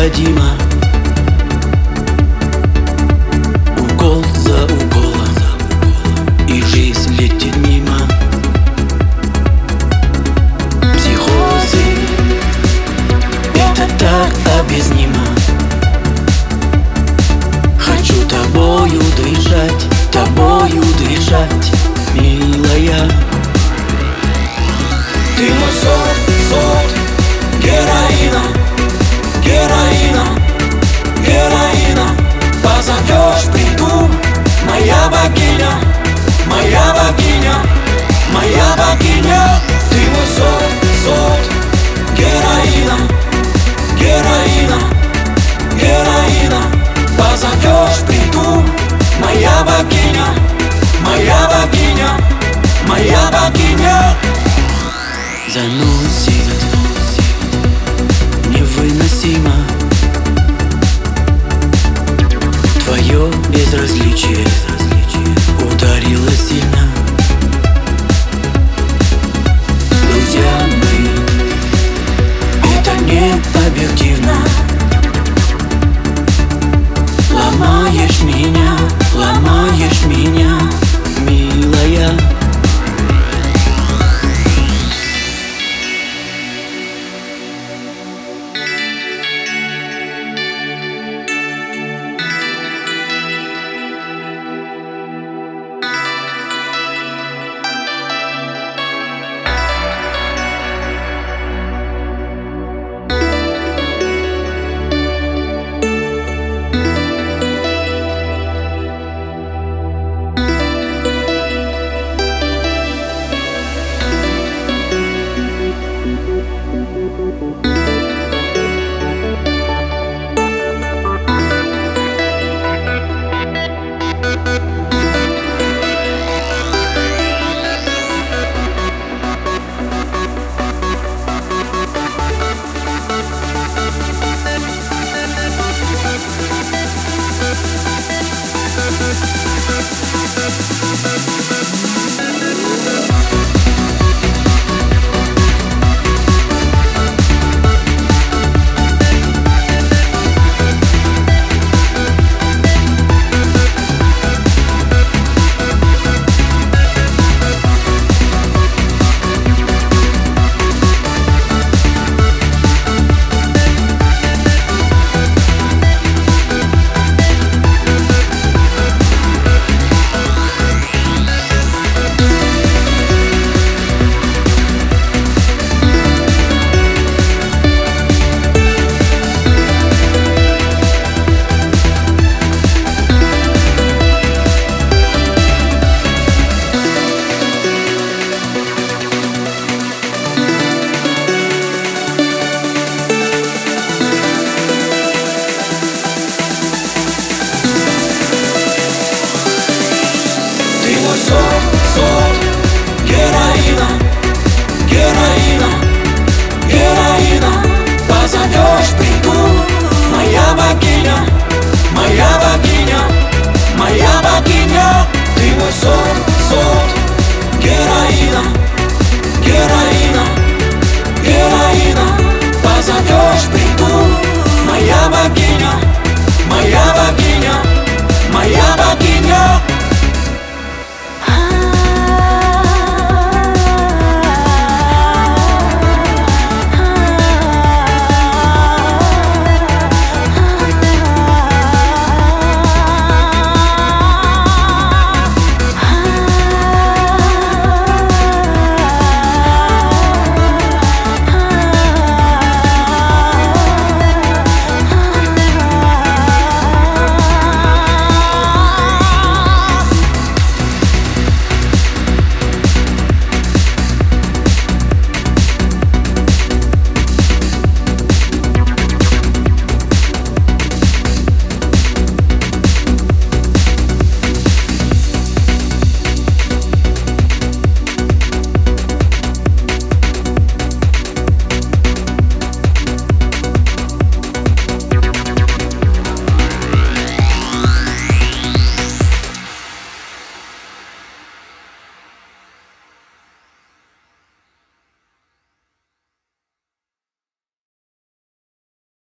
необходимо. Укол за уколом И жизнь летит мимо. Психозы Это так объяснимо. Хочу тобою дышать Тобою дышать, милая. Ты мой сон. заносит. Невыносимо.